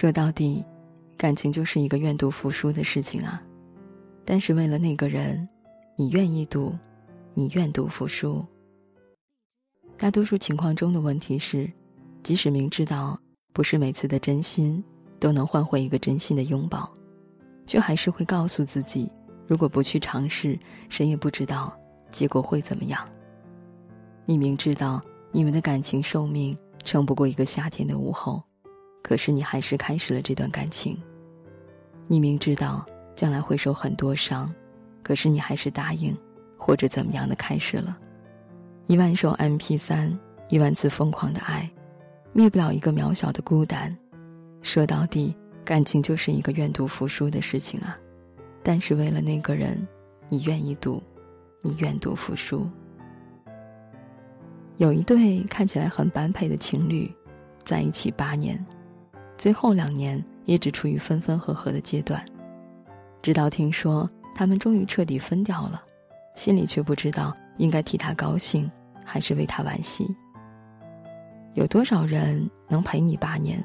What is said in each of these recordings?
说到底，感情就是一个愿赌服输的事情啊。但是为了那个人，你愿意赌，你愿赌服输。大多数情况中的问题是，即使明知道不是每次的真心都能换回一个真心的拥抱，却还是会告诉自己，如果不去尝试，谁也不知道结果会怎么样。你明知道你们的感情寿命撑不过一个夏天的午后，可是你还是开始了这段感情。你明知道。将来会受很多伤，可是你还是答应，或者怎么样的开始了。一万首 M P 三，一万次疯狂的爱，灭不了一个渺小的孤单。说到底，感情就是一个愿赌服输的事情啊。但是为了那个人，你愿意赌，你愿赌服输。有一对看起来很般配的情侣，在一起八年，最后两年也只处于分分合合的阶段。直到听说他们终于彻底分掉了，心里却不知道应该替他高兴，还是为他惋惜。有多少人能陪你八年？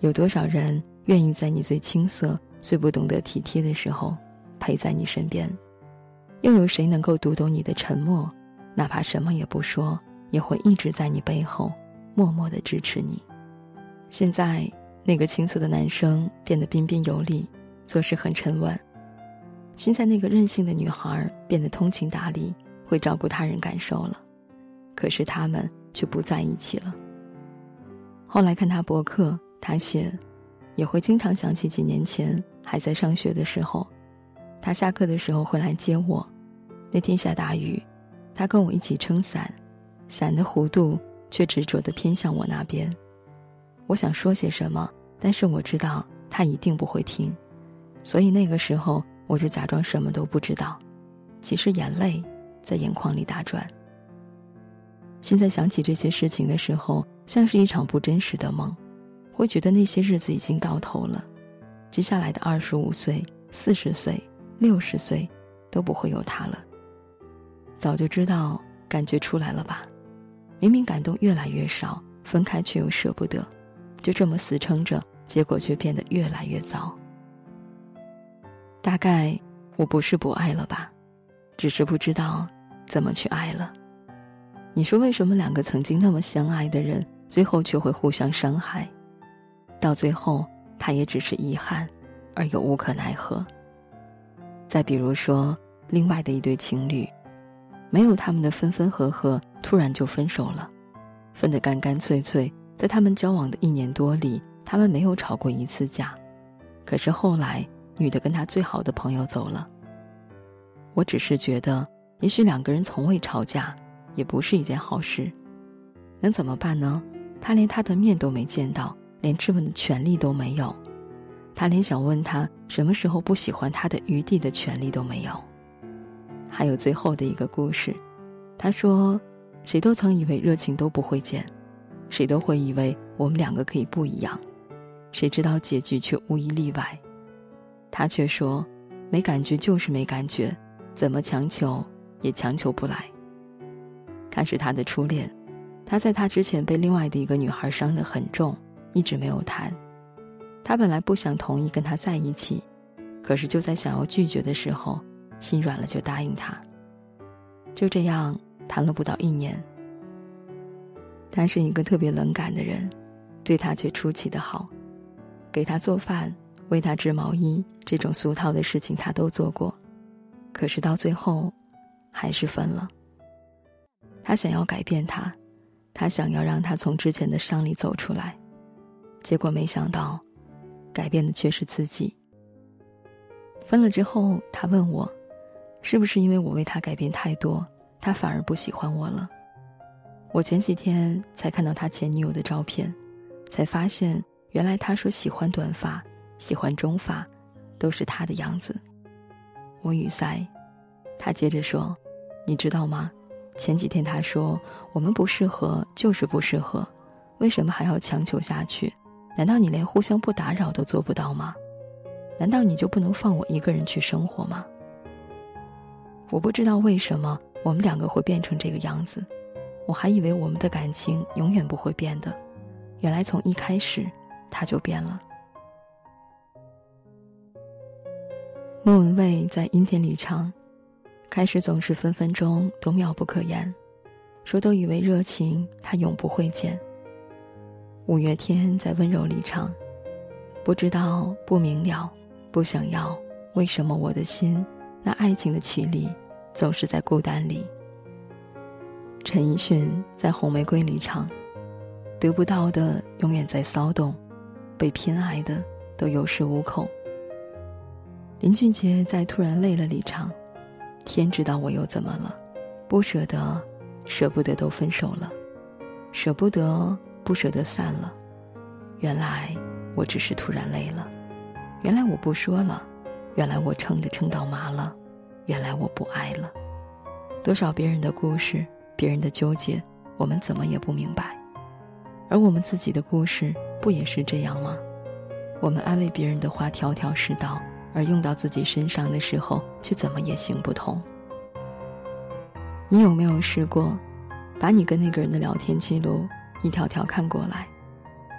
有多少人愿意在你最青涩、最不懂得体贴的时候陪在你身边？又有谁能够读懂你的沉默？哪怕什么也不说，也会一直在你背后默默的支持你。现在，那个青涩的男生变得彬彬有礼。做事很沉稳，现在那个任性的女孩变得通情达理，会照顾他人感受了，可是他们却不在一起了。后来看他博客，他写，也会经常想起几年前还在上学的时候，他下课的时候会来接我，那天下大雨，他跟我一起撑伞，伞的弧度却执着的偏向我那边。我想说些什么，但是我知道他一定不会听。所以那个时候，我就假装什么都不知道，其实眼泪在眼眶里打转。现在想起这些事情的时候，像是一场不真实的梦，会觉得那些日子已经到头了，接下来的二十五岁、四十岁、六十岁，都不会有他了。早就知道，感觉出来了吧？明明感动越来越少，分开却又舍不得，就这么死撑着，结果却变得越来越糟。大概我不是不爱了吧，只是不知道怎么去爱了。你说为什么两个曾经那么相爱的人，最后却会互相伤害？到最后，他也只是遗憾，而又无可奈何。再比如说，另外的一对情侣，没有他们的分分合合，突然就分手了，分得干干脆脆。在他们交往的一年多里，他们没有吵过一次架，可是后来。女的跟他最好的朋友走了。我只是觉得，也许两个人从未吵架，也不是一件好事。能怎么办呢？他连他的面都没见到，连质问的权利都没有，他连想问他什么时候不喜欢他的余地的权利都没有。还有最后的一个故事，他说：“谁都曾以为热情都不会减，谁都会以为我们两个可以不一样，谁知道结局却无一例外。”他却说：“没感觉就是没感觉，怎么强求也强求不来。”他是他的初恋，他在他之前被另外的一个女孩伤得很重，一直没有谈。他本来不想同意跟他在一起，可是就在想要拒绝的时候，心软了就答应他。就这样谈了不到一年。他是一个特别冷感的人，对他却出奇的好，给他做饭。为他织毛衣这种俗套的事情，他都做过，可是到最后，还是分了。他想要改变他，他想要让他从之前的伤里走出来，结果没想到，改变的却是自己。分了之后，他问我，是不是因为我为他改变太多，他反而不喜欢我了？我前几天才看到他前女友的照片，才发现原来他说喜欢短发。喜欢中发，都是他的样子。我语塞，他接着说：“你知道吗？前几天他说我们不适合，就是不适合，为什么还要强求下去？难道你连互相不打扰都做不到吗？难道你就不能放我一个人去生活吗？”我不知道为什么我们两个会变成这个样子，我还以为我们的感情永远不会变的原来从一开始他就变了。莫文蔚在阴天里唱开始总是分分钟都妙不可言说都以为热情它永不会减。五月天在温柔里唱不知道不明了不想要为什么我的心那爱情的绮丽总是在孤单里陈奕迅在《红玫瑰》里唱：“得不到的永远在骚动，被偏爱的都有恃无恐。”林俊杰在《突然累了》里唱：“天知道我又怎么了，不舍得，舍不得都分手了，舍不得，不舍得散了。原来我只是突然累了，原来我不说了，原来我撑着撑到麻了，原来我不爱了。多少别人的故事。”别人的纠结，我们怎么也不明白，而我们自己的故事不也是这样吗？我们安慰别人的话条条是道，而用到自己身上的时候，却怎么也行不通。你有没有试过，把你跟那个人的聊天记录一条条看过来，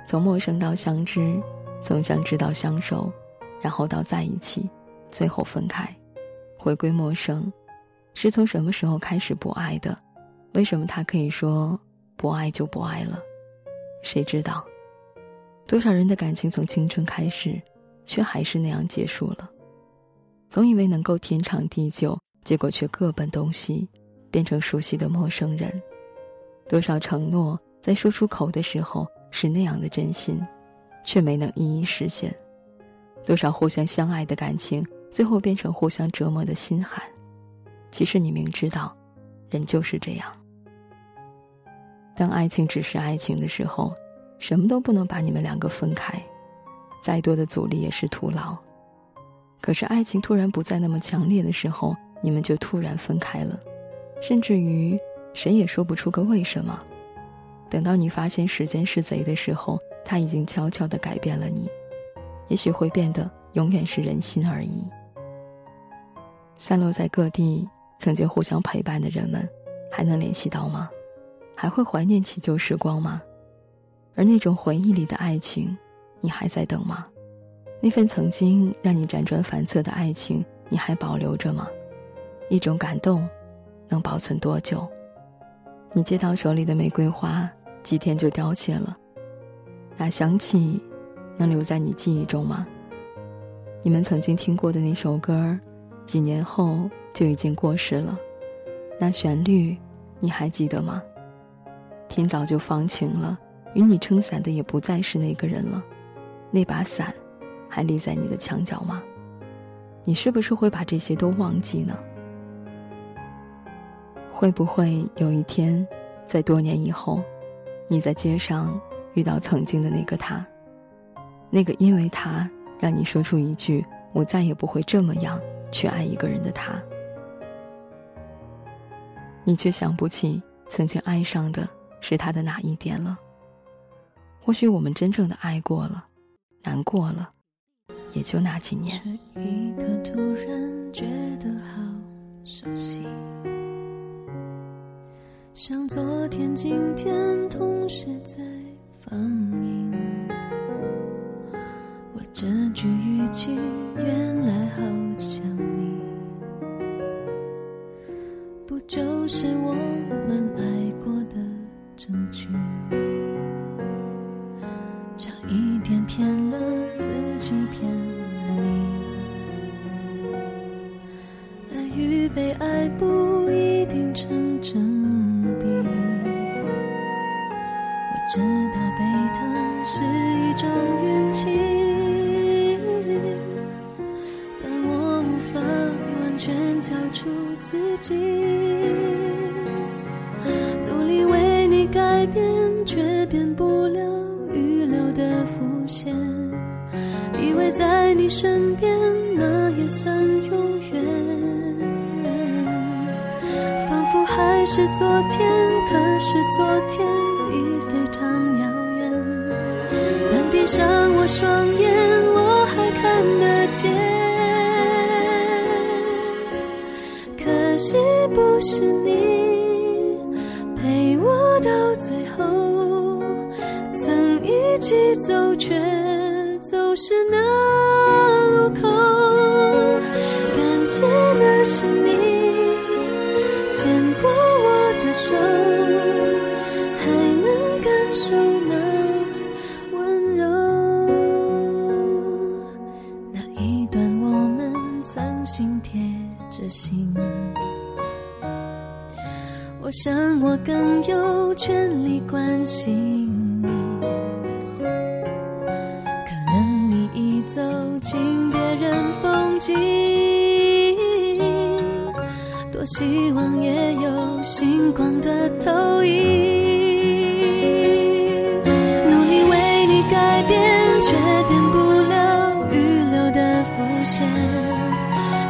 从陌生到相知，从相知到相守，然后到在一起，最后分开，回归陌生，是从什么时候开始不爱的？为什么他可以说不爱就不爱了？谁知道？多少人的感情从青春开始，却还是那样结束了。总以为能够天长地久，结果却各奔东西，变成熟悉的陌生人。多少承诺在说出口的时候是那样的真心，却没能一一实现。多少互相相爱的感情，最后变成互相折磨的心寒。其实你明知道，人就是这样。当爱情只是爱情的时候，什么都不能把你们两个分开，再多的阻力也是徒劳。可是爱情突然不再那么强烈的时候，你们就突然分开了，甚至于谁也说不出个为什么。等到你发现时间是贼的时候，他已经悄悄地改变了你，也许会变得永远是人心而已。散落在各地，曾经互相陪伴的人们，还能联系到吗？还会怀念起旧时光吗？而那种回忆里的爱情，你还在等吗？那份曾经让你辗转反侧的爱情，你还保留着吗？一种感动，能保存多久？你接到手里的玫瑰花，几天就凋谢了，那香气，能留在你记忆中吗？你们曾经听过的那首歌，几年后就已经过时了，那旋律，你还记得吗？天早就放晴了，与你撑伞的也不再是那个人了，那把伞，还立在你的墙角吗？你是不是会把这些都忘记呢？会不会有一天，在多年以后，你在街上遇到曾经的那个他，那个因为他让你说出一句“我再也不会这么样去爱一个人”的他，你却想不起曾经爱上的。是他的哪一点了？或许我们真正的爱过了，难过了，也就那几年。这一刻突然觉得好熟悉，像昨天、今天同时在放映。我这句语气，不一定成正比。我知道被疼是一种运气，但我无法完全交出自己。努力为你改变却变不了预留的伏线，以为在你身边那也算永远，还是昨天，可是昨天已非常遥远。但闭上我双眼，我还看得见，可惜不是你陪我到。最后，曾一起走，却走失那。路口，感谢那是你们曾心贴着心。我想我更有权利关心你，可能你已走进别人风景，多希望也有星光的投影，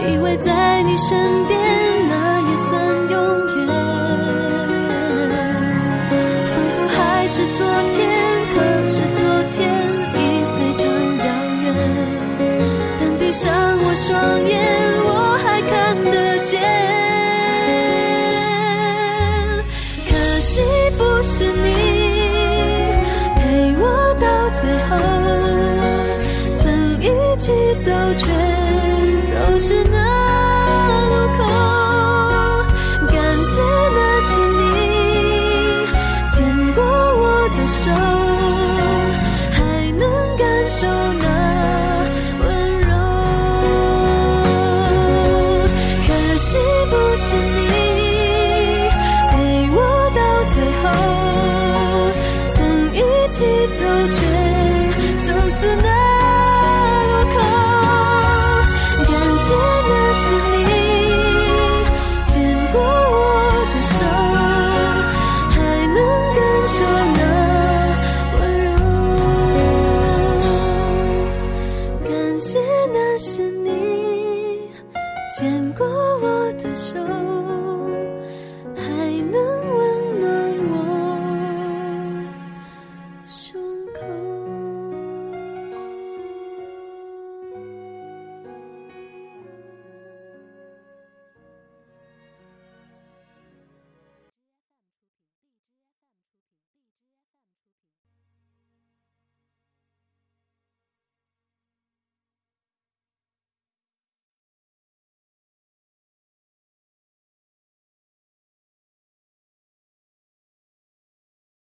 以为在你身边那也算永远。仿佛还是昨天，可是昨天已非常遥远。但闭上我双眼，我还看得见。可惜不是你陪我到最后，曾一起走，却走失